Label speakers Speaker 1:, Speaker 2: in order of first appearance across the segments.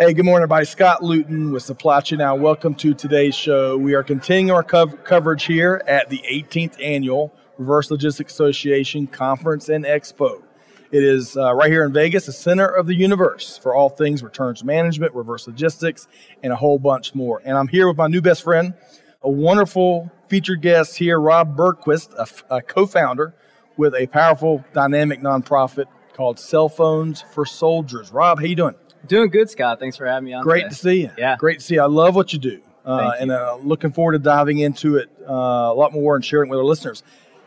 Speaker 1: Hey, good morning, everybody. Scott Luton with Supply Chain Now. Welcome to today's show. We are continuing our cov- coverage here at the 18th Annual Reverse Logistics Association Conference and Expo. It is uh, right here in Vegas, the center of the universe for all things returns management, reverse logistics, and a whole bunch more. And I'm here with my new best friend, a wonderful featured guest here, Rob Bergquist, a, f- a co-founder with a powerful, dynamic nonprofit called Cell Phones for Soldiers. Rob, how you doing?
Speaker 2: Doing good, Scott. Thanks for having me on.
Speaker 1: Great
Speaker 2: today.
Speaker 1: to see you.
Speaker 2: Yeah.
Speaker 1: Great to see you. I love what you do. Uh,
Speaker 2: Thank
Speaker 1: and uh, looking forward to diving into it uh, a lot more and sharing with our listeners.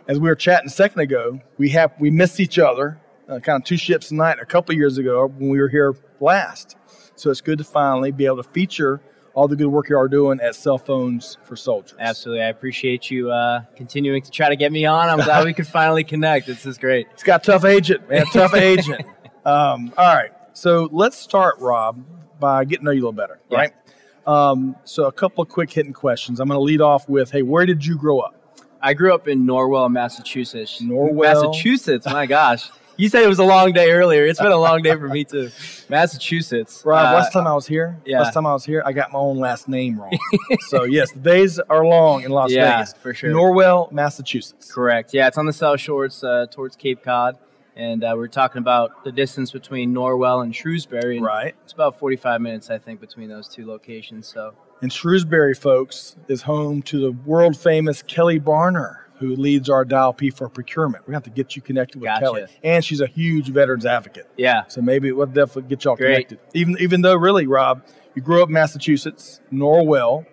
Speaker 1: As we were chatting a second ago, we have we missed each other, uh, kind of two ships a night a couple years ago when we were here last. So it's good to finally be able to feature all the good work you are doing at Cell Phones for Soldiers.
Speaker 2: Absolutely. I appreciate you uh, continuing to try to get me on. I'm glad we could finally connect. This is great.
Speaker 1: It's got tough agent, man. Tough agent. Um, all right. So let's start, Rob, by getting to know you a little better,
Speaker 2: Yeah.
Speaker 1: right? Um, so a couple of quick hitting questions. I'm going to lead off with, hey, where did you grow up?
Speaker 2: I grew up in Norwell, Massachusetts.
Speaker 1: Norwell.
Speaker 2: Massachusetts. My gosh. You said it was a long day earlier. It's been a long day for me too. Massachusetts.
Speaker 1: Rob,
Speaker 2: Uh,
Speaker 1: last time I was here,
Speaker 2: yeah.
Speaker 1: last time I was here, I got my own last name wrong. so yes, the days are long in Las
Speaker 2: Yeah,
Speaker 1: Vegas.
Speaker 2: for sure.
Speaker 1: Norwell, Massachusetts.
Speaker 2: Correct. Yeah, it's on the South Shore. It's uh, towards Cape Cod. And uh, we're talking about the distance between Norwell and Shrewsbury. And
Speaker 1: Right.
Speaker 2: It's about 45 minutes, I think, between those two locations. So
Speaker 1: And Shrewsbury, folks, is home to the world famous Kelly Barner, who leads our Dial P for procurement. We're going to have to get you connected with
Speaker 2: Gotcha.
Speaker 1: Kelly. And she's a huge veterans advocate.
Speaker 2: yeah,
Speaker 1: So maybe we'll definitely get y'all
Speaker 2: Great.
Speaker 1: connected. Even even though really, Rob, you grew up in Massachusetts, Norwell,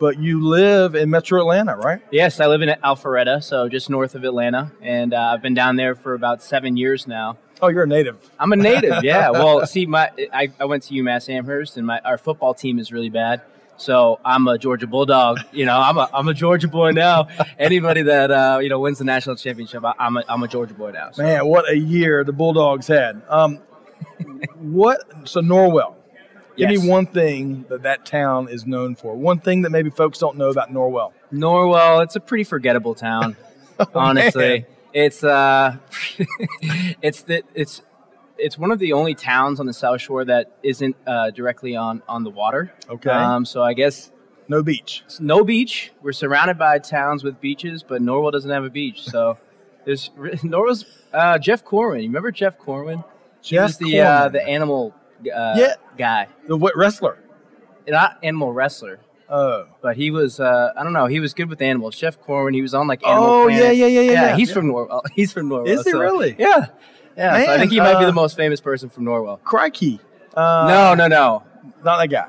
Speaker 1: but you live in Metro Atlanta, right?
Speaker 2: Yes, I live in Alpharetta, so just north of Atlanta, and uh, I've been down there for about seven years now.
Speaker 1: Oh, you're a native.
Speaker 2: I'm a native, yeah. Well, see, my I, I went to UMass Amherst, and my our football team is really bad. So I'm a Georgia Bulldog. You know, I'm a I'm a Georgia boy now. Anybody that uh, you know wins the national championship, I, I'm a I'm a Georgia boy now. So.
Speaker 1: Man, what a year the Bulldogs had. Um, what? So Norwell. Give me one thing that that town is known for. One thing that maybe folks don't know about Norwell.
Speaker 2: Norwell, it's a pretty forgettable town. honestly,
Speaker 1: Oh, man.
Speaker 2: it's uh, it's the it's it's one of the only towns on the South Shore that isn't uh, directly on on the water.
Speaker 1: Okay.
Speaker 2: Um, so I guess
Speaker 1: No beach.
Speaker 2: no beach. We're surrounded by towns with beaches, but Norwell doesn't have a beach. So there's Norwell's uh, Jeff Corwin. You remember Jeff Corwin? He
Speaker 1: Jeff
Speaker 2: was the uh, the animal uh,
Speaker 1: Yeah.
Speaker 2: guy,
Speaker 1: The what wrestler?
Speaker 2: not animal wrestler.
Speaker 1: Oh.
Speaker 2: But he was, uh, I don't know, he was good with animals. Jeff Corwin, he was on like Animal
Speaker 1: Oh,
Speaker 2: Planet.
Speaker 1: yeah, yeah, yeah, yeah, yeah.
Speaker 2: he's
Speaker 1: Yeah.
Speaker 2: from Norwell. He's from Norwell.
Speaker 1: Is he really?
Speaker 2: Yeah. Yeah. so I think he might be
Speaker 1: uh,
Speaker 2: the most famous person from Norwell.
Speaker 1: Crikey. Uh,
Speaker 2: no, no, no.
Speaker 1: Not that guy.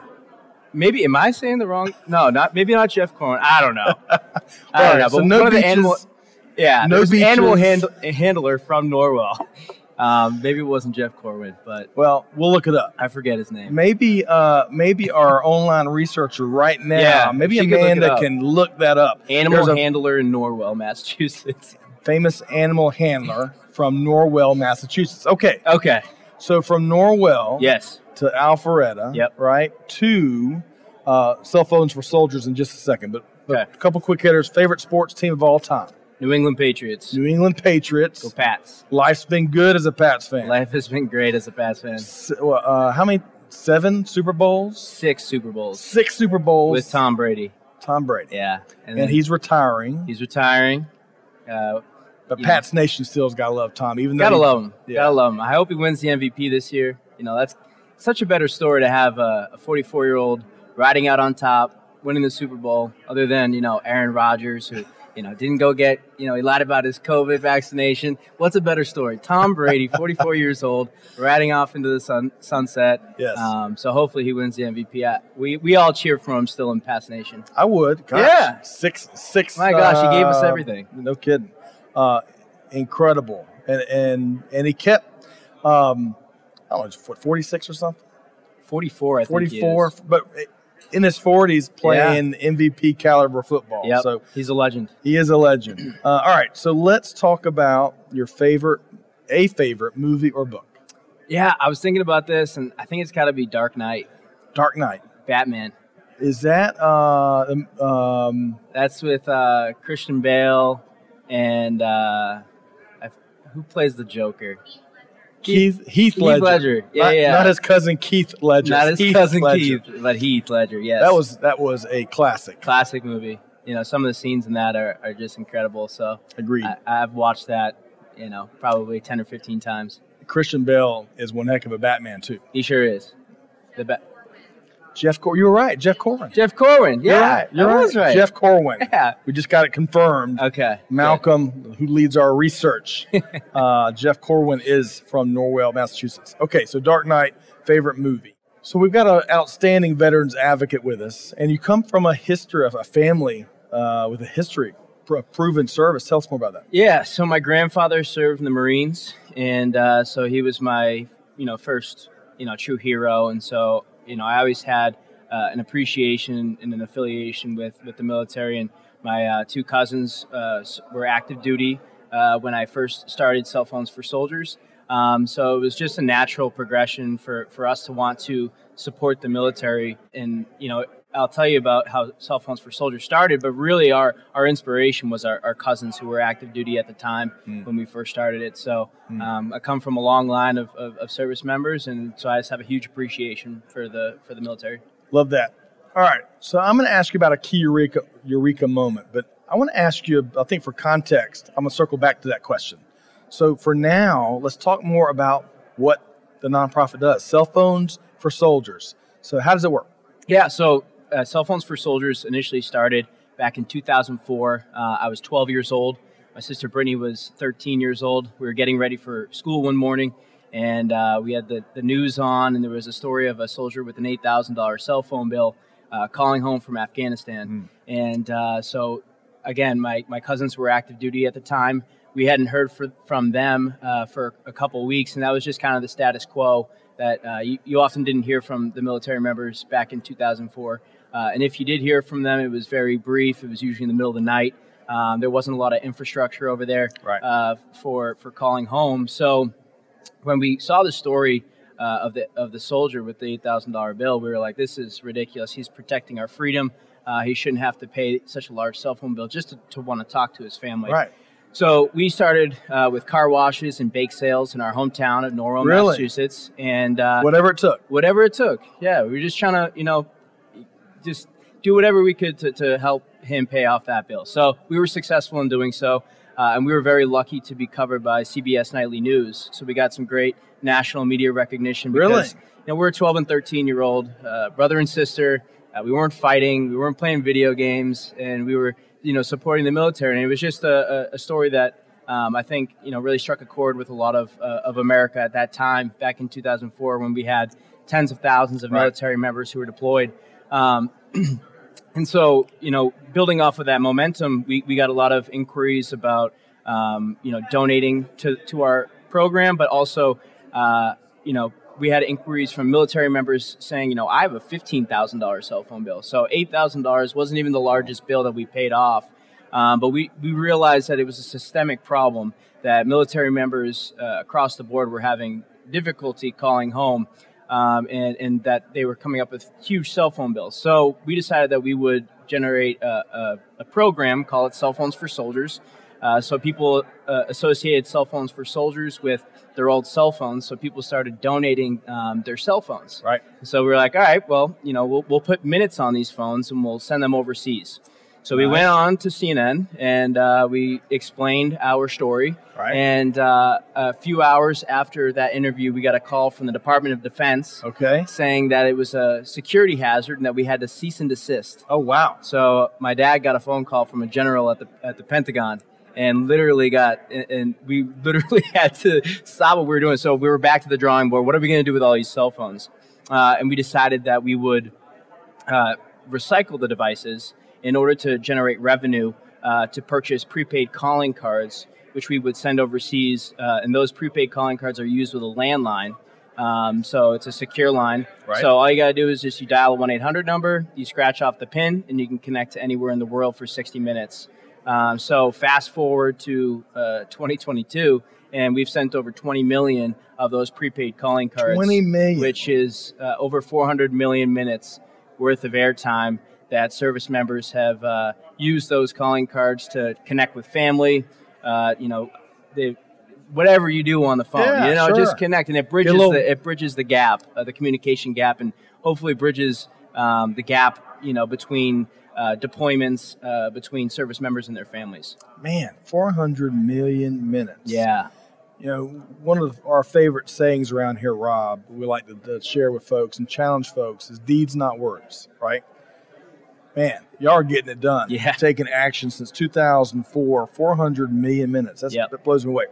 Speaker 2: Maybe, am I saying the wrong? No, not, maybe not Jeff Corwin. I don't know. I don't
Speaker 1: right,
Speaker 2: know.
Speaker 1: so
Speaker 2: But
Speaker 1: no
Speaker 2: one of the
Speaker 1: beaches,
Speaker 2: animal, yeah,
Speaker 1: no
Speaker 2: an animal hand, handler from Norwell. Um, maybe it wasn't Jeff Corwin, but
Speaker 1: Well, we'll look it up.
Speaker 2: I forget his name.
Speaker 1: Maybe, uh, maybe our online researcher right now,
Speaker 2: Yeah,
Speaker 1: maybe
Speaker 2: could look
Speaker 1: Amanda can look that up.
Speaker 2: Animal
Speaker 1: There's
Speaker 2: handler in Norwell, Massachusetts.
Speaker 1: famous animal handler from Norwell, Massachusetts. Okay,
Speaker 2: Okay.
Speaker 1: so from Norwell
Speaker 2: Yes.
Speaker 1: to Alpharetta,
Speaker 2: Yep.
Speaker 1: right, to uh, cell phones for soldiers in just a second. But, but
Speaker 2: Okay.
Speaker 1: a couple quick hitters. Favorite sports team of all time?
Speaker 2: New England Patriots.
Speaker 1: New England Patriots.
Speaker 2: Go Pats.
Speaker 1: Life's been good as a Pats fan.
Speaker 2: Life has been great as a Pats fan.
Speaker 1: S- uh, how many? Seven Super Bowls?
Speaker 2: Six Super Bowls
Speaker 1: Six Super Bowls
Speaker 2: with Tom Brady.
Speaker 1: Tom Brady.
Speaker 2: Yeah,
Speaker 1: And
Speaker 2: then
Speaker 1: he's retiring.
Speaker 2: he's retiring. Uh,
Speaker 1: But. Pats Nation still's got to love Tom, even though
Speaker 2: gotta
Speaker 1: he-
Speaker 2: love him.
Speaker 1: Yeah.
Speaker 2: Gotta love him. I hope he wins the MVP this year. You know, that's such a better story to have a 44 year old riding out on top, winning the Super Bowl, other than you know Aaron Rodgers who. You know, didn't go get, you know, he lied about his COVID vaccination. What's a better story? Tom Brady, 44 years old, riding off into the sun, sunset.
Speaker 1: Yes.
Speaker 2: Um, so hopefully he wins the MVP. I, we, we all cheer for him still in Pats Nation.
Speaker 1: I would. Gosh,
Speaker 2: Yeah.
Speaker 1: Six, six.
Speaker 2: My gosh, he gave us
Speaker 1: uh,
Speaker 2: everything.
Speaker 1: No kidding. Uh, incredible. And, and, and he kept, um, I don't know, 46 or something?
Speaker 2: 44, I think.
Speaker 1: 44,
Speaker 2: is.
Speaker 1: but in his 40s playing MVP caliber football.
Speaker 2: Yep,
Speaker 1: So
Speaker 2: he's a legend.
Speaker 1: he is a legend. Uh, all right, so let's talk about your favorite, a favorite movie or book.
Speaker 2: Yeah, I was thinking about this, and I think it's got to be Dark Knight,
Speaker 1: Dark Knight.
Speaker 2: Batman.
Speaker 1: Is that uh, um,
Speaker 2: That's with uh, Christian Bale and uh, who plays the Joker?
Speaker 1: Keith Heath
Speaker 2: Heath
Speaker 1: Ledger?
Speaker 2: Ledger. Yeah,
Speaker 1: not,
Speaker 2: yeah.
Speaker 1: not his cousin Keith Ledger.
Speaker 2: Not his
Speaker 1: Heath
Speaker 2: cousin
Speaker 1: Ledger.
Speaker 2: Keith, but Heath Ledger. Yes,
Speaker 1: That was that was a classic.
Speaker 2: classic movie. You know, some of the scenes in that are, are just incredible. So
Speaker 1: Agreed.
Speaker 2: I, I've watched that. You know, probably ten or fifteen times.
Speaker 1: Christian Bale is one heck of a Batman too.
Speaker 2: He sure is. The ba-
Speaker 1: Jeff, Cor- you were right. Jeff Corwin.
Speaker 2: Jeff Corwin. Yeah,
Speaker 1: You're right. You're right.
Speaker 2: right.
Speaker 1: Jeff Corwin.
Speaker 2: Yeah.
Speaker 1: We just got it confirmed.
Speaker 2: Okay.
Speaker 1: Malcolm, who leads our research, uh, Jeff Corwin is from Norwell, Massachusetts. Okay, so Dark Knight, favorite movie. So we've got an outstanding veterans advocate with us, and you come from a history of a family uh, with a history of proven service. Tell us more about that.
Speaker 2: Yeah, so my grandfather served in the Marines, and uh, so he was my, you know, first, you know, true hero, and so you know, I always had uh, an appreciation and an affiliation with with the military, and my uh, two cousins uh, were active duty uh, when I first started Cell Phones for Soldiers. Um, so it was just a natural progression for, for us to want to support the military. And, you know, I'll tell you about how Cell Phones for Soldiers started, but really our, our inspiration was our, our cousins who were active duty at the time when we first started it. So um, I come from a long line of, of, of service members, and so I just have a huge appreciation for the, for the military.
Speaker 1: Love that. All right, so I'm going to ask you about a key eureka, eureka moment, but I want to ask you, I think for context, I'm going to circle back to that question. So for now, let's talk more about what the nonprofit does cell phones for soldiers. So, how does it work?
Speaker 2: Yeah, so uh, Cell Phones for Soldiers initially started back in 2004. Uh, I was 12 years old. My sister Brittany was 13 years old. We were getting ready for school one morning, and uh, we had the, the news on, and there was a story of a soldier with an $8,000 cell phone bill uh, calling home from Afghanistan. And uh, so, again, my, my cousins were active duty at the time. We hadn't heard for, from them uh, for a couple weeks, and that was just kind of the status quo that uh, you, you often didn't hear from the military members back in 2004. Uh, and if you did hear from them, it was very brief. It was usually in the middle of the night. Um, there wasn't a lot of infrastructure over there
Speaker 1: Right.
Speaker 2: uh, for for calling home. So when we saw the story uh, of the of the soldier with the eight thousand dollar bill, we were like, "This is ridiculous. He's protecting our freedom. Uh, he shouldn't have to pay such a large cell phone bill just to, to want to talk to his family."
Speaker 1: Right.
Speaker 2: So we started uh, with car washes and bake sales in our hometown of Norwell,
Speaker 1: Really?
Speaker 2: Massachusetts, and uh,
Speaker 1: Whatever it took.
Speaker 2: whatever it took. Yeah, we were just trying to, you know, just do whatever we could to, to help him pay off that bill. So we were successful in doing so, uh, and we were very lucky to be covered by CBS Nightly News. So we got some great national media recognition. Because,
Speaker 1: Really?
Speaker 2: You know, we're a 12 and 13 year old uh, brother and sister. Uh, we weren't fighting. We weren't playing video games, and we were, you know, supporting the military. And it was just a, a, story that um, I think, you know, really struck a chord with a lot of uh, of America at that time, back in 2004, when we had tens of thousands of
Speaker 1: Right.
Speaker 2: military members who were deployed. Um, and so, you know, building off of that momentum, we, we got a lot of inquiries about, um, you know, donating to, to our program, but also, uh, you know, we had inquiries from military members saying, you know, I have a $15,000 cell phone bill. So $8,000 wasn't even the largest bill that we paid off. Um, but we, we realized that it was a systemic problem that military members uh, across the board were having difficulty calling home um, and, and that they were coming up with huge cell phone bills. So we decided that we would generate a, a, a program, call it Cell Phones for Soldiers. Uh, so people uh, associated cell phones for soldiers with their old cell phones. So people started donating um, their cell phones.
Speaker 1: Right.
Speaker 2: So we were like, all right, well, you know, we'll, we'll put minutes on these phones and we'll send them overseas. So we went on to CNN and uh, we explained our story.
Speaker 1: Right.
Speaker 2: And uh, a few hours after that interview, we got a call from the Department of Defense
Speaker 1: Okay.
Speaker 2: saying that it was a security hazard and that we had to cease and desist.
Speaker 1: Oh, wow.
Speaker 2: So my dad got a phone call from a general at the at the Pentagon, and literally got and- and we literally had to stop what we were doing. So we were back to the drawing board. What are we going to do with all these cell phones? Uh, and we decided that we would uh, recycle the devices in order to generate revenue uh, to purchase prepaid calling cards, which we would send overseas. Uh, and those prepaid calling cards are used with a landline. Um, so it's a secure line.
Speaker 1: Right.
Speaker 2: So all you got to do is just you dial a 1 800 number, you scratch off the pin, and you can connect to anywhere in the world for 60 minutes. Um, so fast forward to uh, 2022, and we've sent over 20 million of those prepaid calling cards.
Speaker 1: 20 million.
Speaker 2: Which is uh, over 400 million minutes worth of airtime that service members have uh, used those calling cards to connect with family. Uh, you know, they whatever you do on the phone.
Speaker 1: Yeah,
Speaker 2: you know,
Speaker 1: sure.
Speaker 2: just connect, and it bridges
Speaker 1: little-
Speaker 2: the it bridges the gap, uh, the communication gap, and hopefully bridges um, the gap. You know, between uh, deployments uh, between service members and their families.
Speaker 1: Man, 400 million minutes.
Speaker 2: Yeah,
Speaker 1: You know, one of our favorite sayings around here, Rob, we like to, to share with folks and challenge folks is deeds, not words, right? Man, y'all are getting it done.
Speaker 2: Yeah.
Speaker 1: Taking action since 2004, 400 million minutes. That's,
Speaker 2: Yep.
Speaker 1: That blows me away.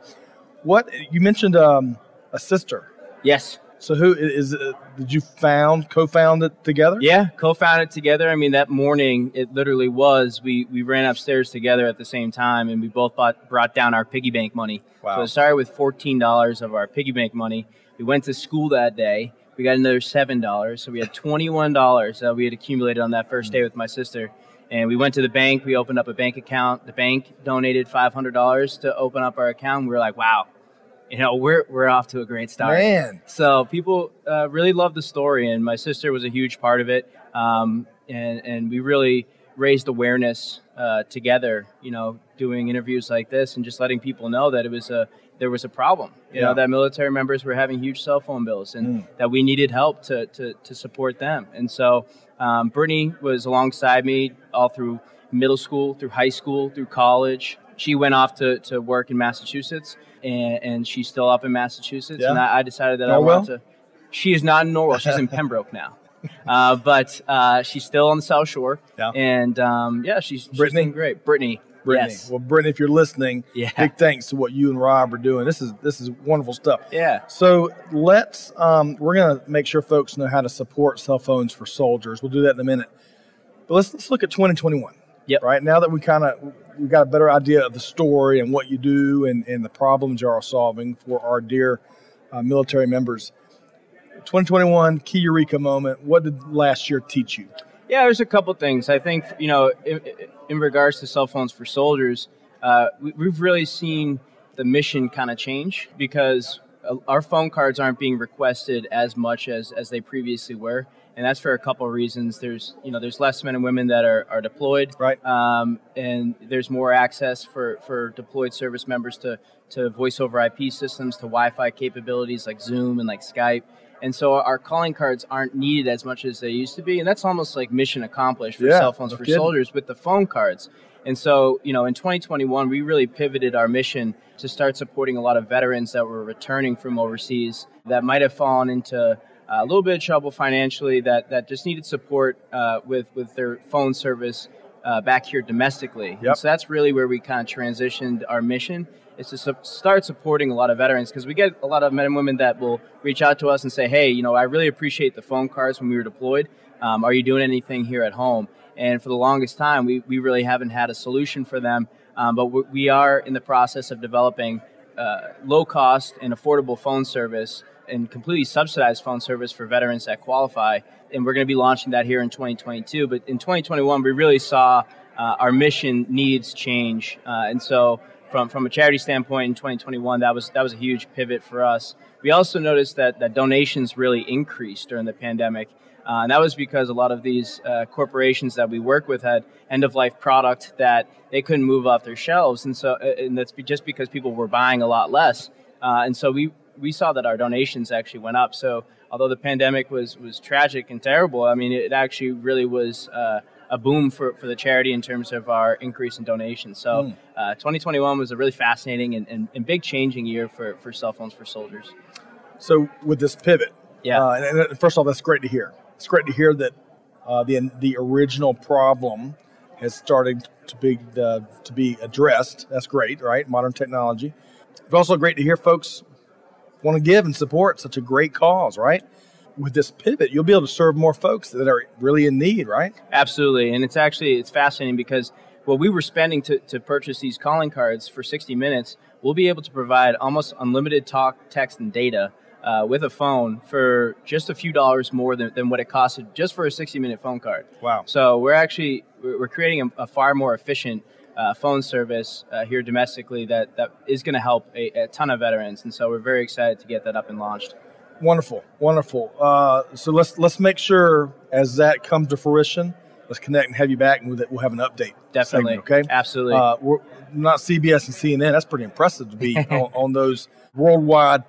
Speaker 1: What, you mentioned um, a sister.
Speaker 2: yes,
Speaker 1: So who is it? Did you found, co-found it together?
Speaker 2: yeah. Co-founded together. I mean, that morning it literally was. We we ran upstairs together at the same time, and we both bought, brought down our piggy bank money.
Speaker 1: Wow.
Speaker 2: So it started with fourteen dollars of our piggy bank money. We went to school that day. We got another seven dollars, so we had twenty-one dollars that we had accumulated on that first day with my sister. And we went to the bank. We opened up a bank account. The bank donated five hundred dollars to open up our account. We were like, "Wow, you know, we're we're off to a great start."
Speaker 1: Man,
Speaker 2: So people uh, really love the story, and my sister was a huge part of it. Um, and and we really raised awareness uh, together. You know, doing interviews like this and just letting people know that it was a there was a problem. You
Speaker 1: Yeah.
Speaker 2: know, that military members were having huge cell phone bills, and that we needed help to to, to support them. And so um, Brittany was alongside me all through middle school, through high school, through college. She went off to, to work in Massachusetts, and, and she's still up in Massachusetts. And
Speaker 1: Yeah.
Speaker 2: I, I decided that
Speaker 1: Norwell?
Speaker 2: I wanted to. She is not in Norwell. She's in Pembroke now, uh, but uh, she's still on the South Shore.
Speaker 1: Yeah.
Speaker 2: And um, yeah, she's,
Speaker 1: Brittany?
Speaker 2: great. Brittany.
Speaker 1: Brittany.
Speaker 2: Yes.
Speaker 1: Well, Brittany, if you're listening,
Speaker 2: Yeah.
Speaker 1: big thanks to what you and Rob are doing. This is this is wonderful stuff.
Speaker 2: Yeah.
Speaker 1: So let's um, we're gonna make sure folks know how to support cell phones for soldiers. We'll do that in a minute. But let's let's look at 2021.
Speaker 2: Yep.
Speaker 1: Right now that we kind of we've got a better idea of the story and what you do and, and the problems you are solving for our dear uh, military members. 2021 key eureka moment. What did last year teach you?
Speaker 2: Yeah, there's a couple things. I think you know, in, in regards to cell phones for soldiers, uh, we, we've really seen the mission kind of change because uh, our phone cards aren't being requested as much as as they previously were, and that's for a couple of reasons. There's you know, there's less men and women that are, are deployed,
Speaker 1: Right.
Speaker 2: um, and there's more access for, for deployed service members to, to voice over IP systems, to Wi Fi capabilities like Zoom and like Skype. And so our calling cards aren't needed as much as they used to be. And that's almost like mission accomplished for
Speaker 1: Yeah,
Speaker 2: cell phones
Speaker 1: no
Speaker 2: for
Speaker 1: kidding.
Speaker 2: soldiers with the phone cards. And so, you know, in 2021, we really pivoted our mission to start supporting a lot of veterans that were returning from overseas that might have fallen into a little bit of trouble financially that, that just needed support uh, with, with their phone service uh, back here domestically.
Speaker 1: Yep.
Speaker 2: so that's really where we kind of transitioned our mission is to su- start supporting a lot of veterans because we get a lot of men and women that will reach out to us and say, hey, you know, I really appreciate the phone cards when we were deployed. Um, are you doing anything here at home? And for the longest time, we, we really haven't had a solution for them. Um, but we, we are in the process of developing uh, low cost and affordable phone service and completely subsidized phone service for veterans that qualify. And we're going to be launching that here in 2022. But in 2021, we really saw uh, our mission needs change. Uh, and so, from, from a charity standpoint in 2021, that was, that was a huge pivot for us. We also noticed that, that donations really increased during the pandemic. Uh, and that was because a lot of these uh, corporations that we work with had end of life product that they couldn't move off their shelves. And so, uh, and that's just because people were buying a lot less. Uh, and so we, we saw that our donations actually went up. So although the pandemic was, was tragic and terrible, I mean, it actually really was uh, a boom for, for the charity in terms of our increase in donations. So uh, 2021 was a really fascinating and, and, and big changing year for, for cell phones for soldiers.
Speaker 1: So with this pivot,
Speaker 2: Yeah.
Speaker 1: Uh, and, and first off, that's great to hear. It's great to hear that uh, the the original problem has started to be uh, to be addressed. That's great, right? Modern technology. It's also great to hear folks want to give and support such a great cause, right? With this pivot, you'll be able to serve more folks that are really in need, right?
Speaker 2: Absolutely, and it's actually it's fascinating because what we were spending to, to purchase these calling cards for 60 minutes, we'll be able to provide almost unlimited talk, text, and data uh, with a phone for just a few dollars more than, than what it costed just for a 60 minute phone card.
Speaker 1: Wow.
Speaker 2: So we're actually we're creating a, a far more efficient uh, phone service uh, here domestically that, that is going to help a, a, ton of veterans, and so we're very excited to get that up and launched.
Speaker 1: Wonderful, wonderful. Uh, so let's let's make sure as that comes to fruition, let's connect and have you back, and we'll, have an update.
Speaker 2: Definitely,
Speaker 1: segment, okay,
Speaker 2: absolutely.
Speaker 1: Uh, we're not CBS and CNN. That's pretty impressive to be on, on, those worldwide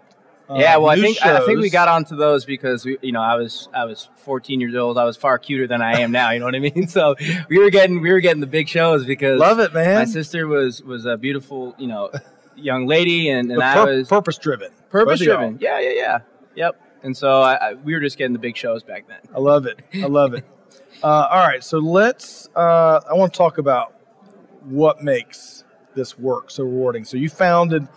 Speaker 2: uh, yeah, well, I think shows. I think we got onto those because we, you know, I was I was 14 years old. I was far cuter than I am now. You know what I mean? So we were getting we were getting the big shows because
Speaker 1: love it, man.
Speaker 2: My sister was was a beautiful, you know, young lady, and, and I was
Speaker 1: purpose driven.
Speaker 2: Purpose driven. Yeah, yeah, yeah. Yep. And so I, I, we were just getting the big shows back then.
Speaker 1: I love it. I love it. Uh, all right, so let's. Uh, I want to talk about what makes this work so rewarding. So you founded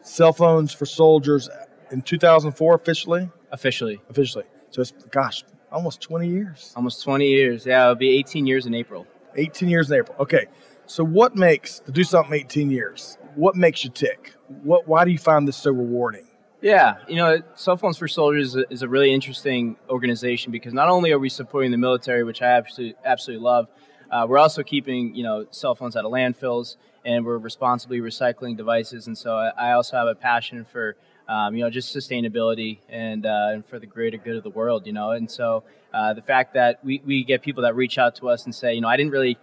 Speaker 1: Cell Phones for Soldiers in 2004 officially.
Speaker 2: Officially.
Speaker 1: Officially. So it's gosh, almost 20 years.
Speaker 2: Almost 20 years. Yeah, it'll be 18 years in April.
Speaker 1: 18 years in April. Okay. So what makes to do something 18 years? What makes you tick? What? Why do you find this so rewarding?
Speaker 2: Yeah, you know, Cell Phones for Soldiers is a really interesting organization because not only are we supporting the military, which I absolutely absolutely love, uh, we're also keeping you know cell phones out of landfills and we're responsibly recycling devices. And so I, I also have a passion for um, you know, just sustainability and, uh, and for the greater good of the world, you know. And so uh, the fact that we, we get people that reach out to us and say, you know, I didn't really,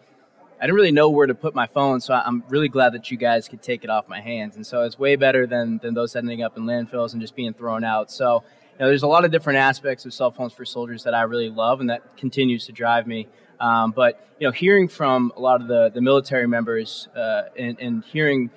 Speaker 2: I didn't really know where to put my phone, so I'm really glad that you guys could take it off my hands. And so it's way better than than those ending up in landfills and just being thrown out. So you know, there's a lot of different aspects of cell phones for soldiers that I really love and that continues to drive me. Um, but you know, hearing from a lot of the the military members uh, and, and hearing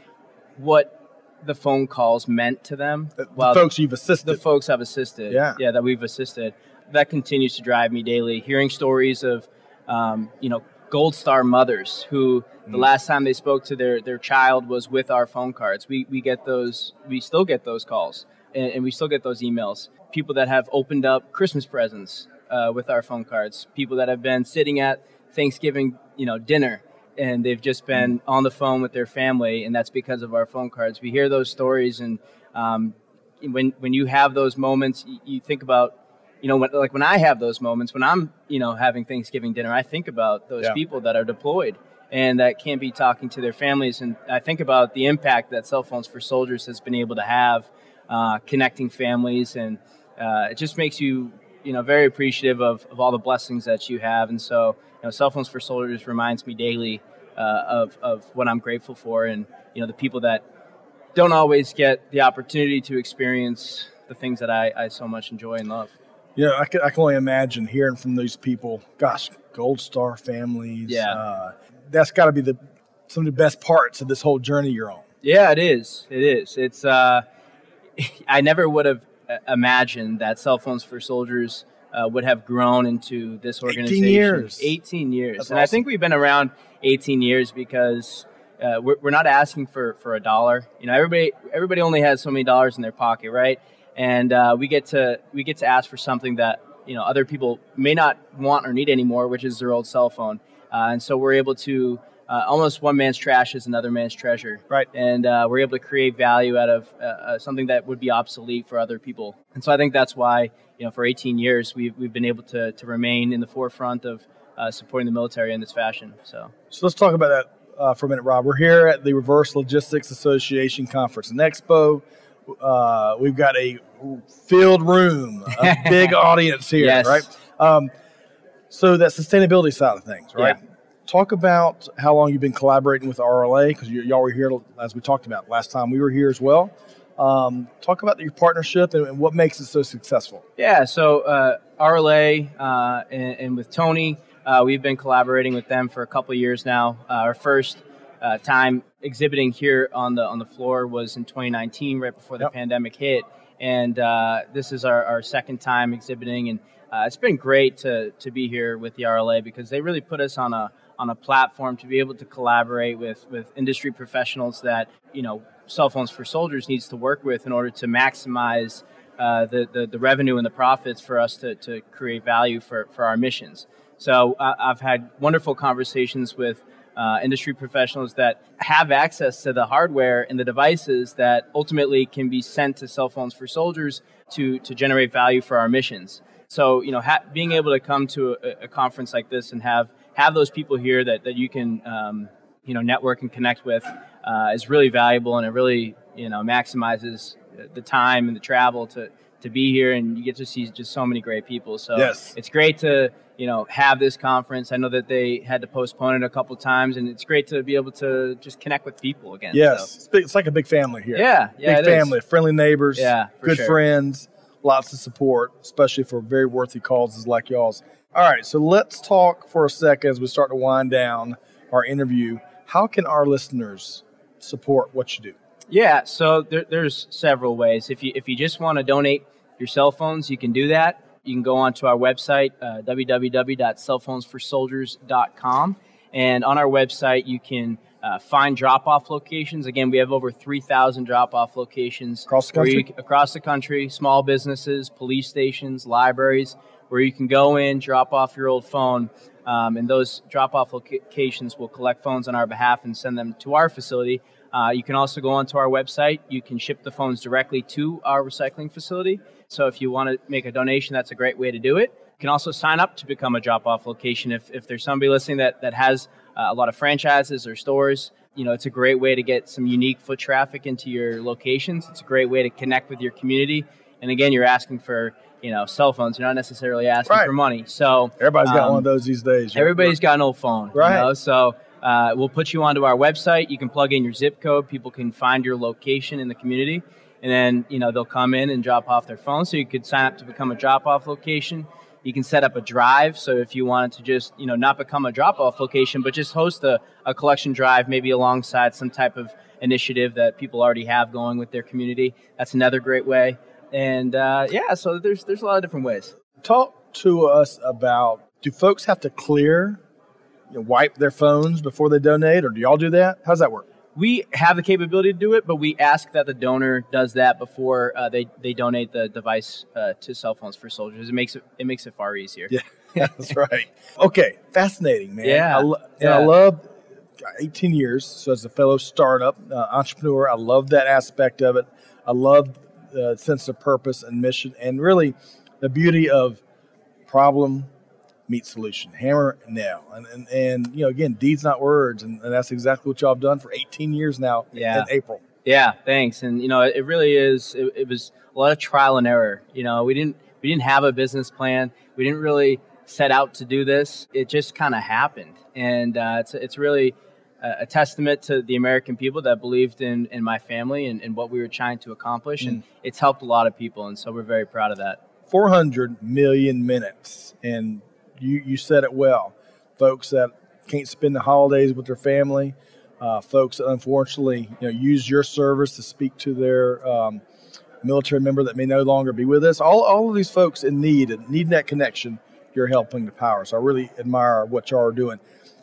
Speaker 2: what the phone calls meant to them.
Speaker 1: The, the folks you've assisted.
Speaker 2: The folks I've assisted.
Speaker 1: Yeah.
Speaker 2: Yeah, that we've assisted. That continues to drive me daily. Hearing stories of, um, you know, Gold Star mothers who the mm. last time they spoke to their, their child was with our phone cards. We, we get those, we still get those calls and, and we still get those emails. People that have opened up Christmas presents uh, with our phone cards. People that have been sitting at Thanksgiving, you know, dinner and they've just been on the phone with their family, and that's because of our phone cards. We hear those stories, and um, when when you have those moments, you, you think about, you know, when, like when I have those moments, when I'm, you know, having Thanksgiving dinner, I think about those yeah. people that are deployed and that can't be talking to their families, and I think about the impact that cell phones for soldiers has been able to have, uh, connecting families, and uh, it just makes you, you know, very appreciative of, of all the blessings that you have, and so. You know, cell phones for soldiers reminds me daily uh, of, of what I'm grateful for and you know the people that don't always get the opportunity to experience the things that I, I so much enjoy and love.
Speaker 1: Yeah, I can, I can only imagine hearing from these people. Gosh, Gold Star families.
Speaker 2: Yeah, uh,
Speaker 1: that's got to be the some of the best parts of this whole journey you're on.
Speaker 2: Yeah, it is. It is. It's. Uh, I never would have uh, imagined that cell phones for soldiers uh, would have grown into this organization.
Speaker 1: 18 years.
Speaker 2: 18 years.
Speaker 1: That's
Speaker 2: and
Speaker 1: awesome.
Speaker 2: I think we've been around 18 years because uh, we're, we're, not asking for, for a dollar. You know, everybody everybody only has so many dollars in their pocket, right? And uh, we get to we get to ask for something that you know other people may not want or need anymore, which is their old cell phone. Uh, and so we're able to uh, almost one man's trash is another man's treasure.
Speaker 1: Right.
Speaker 2: And uh, we're able to create value out of uh, uh, something that would be obsolete for other people. And so I think that's why, you know, for 18 years, we've, we've been able to, to remain in the forefront of uh, supporting the military in this fashion. So,
Speaker 1: so let's talk about that uh, for a minute, Rob. We're here at the Reverse Logistics Association Conference and Expo. Uh, we've got a filled room, a big audience here,
Speaker 2: yes.
Speaker 1: right? Um, so that sustainability side of things, right?
Speaker 2: Yeah
Speaker 1: talk about how long you've been collaborating with RLA because y'all were here as we talked about last time we were here as well. Um, talk about your partnership and, and, what makes it so successful.
Speaker 2: Yeah, so uh, RLA uh, and, and, with Tony, uh, we've been collaborating with them for a couple years now. Uh, our first uh, time exhibiting here on the on the floor was in 2019, right before the
Speaker 1: yep.
Speaker 2: pandemic hit, and uh, this is our, our second time exhibiting and. it's been great to, to be here with the RLA because they really put us on a on a platform to be able to collaborate with with industry professionals that you know cell phones for soldiers needs to work with in order to maximize uh, the, the, the revenue and the profits for us to, to create value for, for our missions. So uh, I've had wonderful conversations with uh, industry professionals that have access to the hardware and the devices that ultimately can be sent to cell phones for soldiers to, to generate value for our missions. So, you know, ha- being able to come to a, a, conference like this and have have those people here that, that you can, um, you know, network and connect with uh, is really valuable, and it really, you know, maximizes the time and the travel to to be here, and you get to see just so many great people. So,
Speaker 1: yes.
Speaker 2: it's great to you know have this conference. I know that they had to postpone it a couple times, and it's great to be able to just connect with people again.
Speaker 1: Yes, so. it's, big, it's, like a big family here.
Speaker 2: Yeah, yeah,
Speaker 1: big family, is. friendly neighbors,
Speaker 2: yeah,
Speaker 1: good
Speaker 2: sure.
Speaker 1: friends, lots of support, especially for very worthy causes like y'all's. All right, so let's talk for a second as we start to wind down our interview. How can our listeners support what you do?
Speaker 2: Yeah, so there, there's several ways. If you if you just want to donate your cell phones, you can do that. You can go onto our website, uh, www.cellphonesforsoldiers.com. And on our website, you can uh, find drop off locations. Again, we have over 3,000 drop off locations
Speaker 1: across the country.
Speaker 2: You, across the country, small businesses, police stations, libraries, where you can go in, drop off your old phone, um, and those drop off locations will collect phones on our behalf and send them to our facility. Uh, you can also go onto our website. You can ship the phones directly to our recycling facility. So if you want to make a donation, that's a great way to do it. You can also sign up to become a drop off location. If, if there's somebody listening that, that has uh, a lot of franchises or stores, you know, it's a great way to get some unique foot traffic into your locations. It's a great way to connect with your community. And again, you're asking for, you know, cell phones. You're not necessarily asking
Speaker 1: right.
Speaker 2: for money. So
Speaker 1: everybody's got um, one of those these days.
Speaker 2: Everybody's got an old phone.
Speaker 1: Right.
Speaker 2: You know? So uh, we'll put you onto our website. You can plug in your zip code. People can find your location in the community and then you know they'll come in and drop off their phone. So you could sign up to become a drop-off location. You can set up a drive. So if you wanted to just you know not become a drop-off location, but just host a, a collection drive, maybe alongside some type of initiative that people already have going with their community, that's another great way. And uh, yeah, so there's there's a lot of different ways.
Speaker 1: Talk to us about do folks have to clear, you know, wipe their phones before they donate, or do y'all do that? How's that work?
Speaker 2: we have the capability to do it, but we ask that the donor does that before uh, they, they donate the device uh, to cell phones for soldiers. It makes it it makes it far easier.
Speaker 1: Yeah, that's right. Okay, fascinating, man.
Speaker 2: Yeah,
Speaker 1: I
Speaker 2: lo-
Speaker 1: and
Speaker 2: yeah.
Speaker 1: I love 18 years. So as a fellow startup uh, entrepreneur, I love that aspect of it. I love the sense of purpose and mission, and really the beauty of problem meet solution, hammer and nail. And, and, and you know, again, deeds, not words. And, and, that's exactly what y'all have done for 18 years now
Speaker 2: yeah.
Speaker 1: in April.
Speaker 2: Yeah, thanks. And, you know, it really is, it, it was a lot of trial and error. You know, we didn't, we didn't have a business plan. We didn't really set out to do this. It just kind of happened. And uh, it's, it's really a, a, testament to the American people that believed in, in my family and, and what we were trying to accomplish. Mm. And it's helped a lot of people. And so we're very proud of that.
Speaker 1: 400 million minutes. And you you said it well. Folks that can't spend the holidays with their family, uh, folks that unfortunately you know use your service to speak to their um, military member that may no longer be with us. All all of these folks in need and needing that connection, you're helping to power. So I really admire what y'all are doing.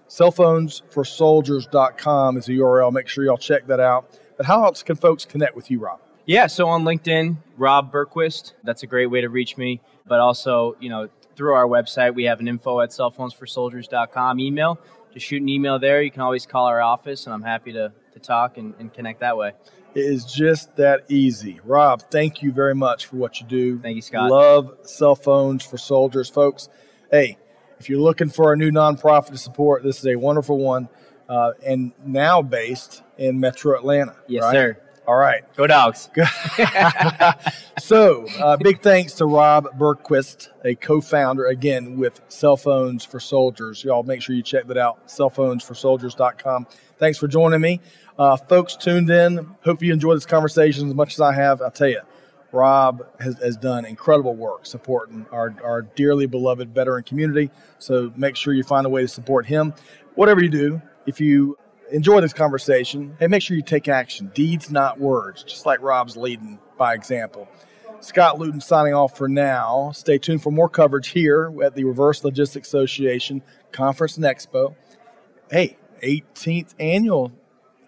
Speaker 1: Cellphonesforsoldiers.com is the URL. Make sure y'all check that out. But how else can folks connect with you, Rob?
Speaker 2: Yeah, so on LinkedIn, Rob Bergquist. That's a great way to reach me. But also, you know, through our website. We have an info at cellphonesforsoldiers.com email. Just shoot an email there. You can always call our office, and I'm happy to, to talk and, and connect that way.
Speaker 1: It is just that easy. Rob, thank you very much for what you do.
Speaker 2: Thank you, Scott.
Speaker 1: Love cell phones for soldiers. Folks, hey, if you're looking for a new nonprofit to support, this is a wonderful one. Uh, and now based in Metro Atlanta.
Speaker 2: Yes,
Speaker 1: right?
Speaker 2: sir.
Speaker 1: All right.
Speaker 2: Go dogs.
Speaker 1: so, uh, big thanks to Rob Bergquist, a co founder, again, with Cell Phones for Soldiers. Y'all make sure you check that out, cellphonesforsoldiers.com. Thanks for joining me. Uh, folks tuned in, hope you enjoy this conversation as much as I have. I'll tell you, Rob has, has done incredible work supporting our, our dearly beloved veteran community. So, make sure you find a way to support him. Whatever you do, if you enjoy this conversation and make sure you take action. Deeds, not words, just like Rob's leading by example. Scott Luton signing off for now. Stay tuned for more coverage here at the Reverse Logistics Association Conference and Expo. Hey, 18th annual.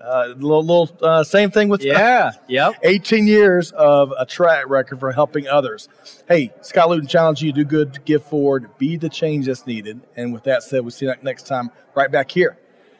Speaker 1: Uh, little, little uh, same thing with
Speaker 2: yeah, yep.
Speaker 1: 18 years of a track record for helping others. Hey, Scott Luton challenge you: to do good, give forward, be the change that's needed. And with that said, we'll see you next time right back here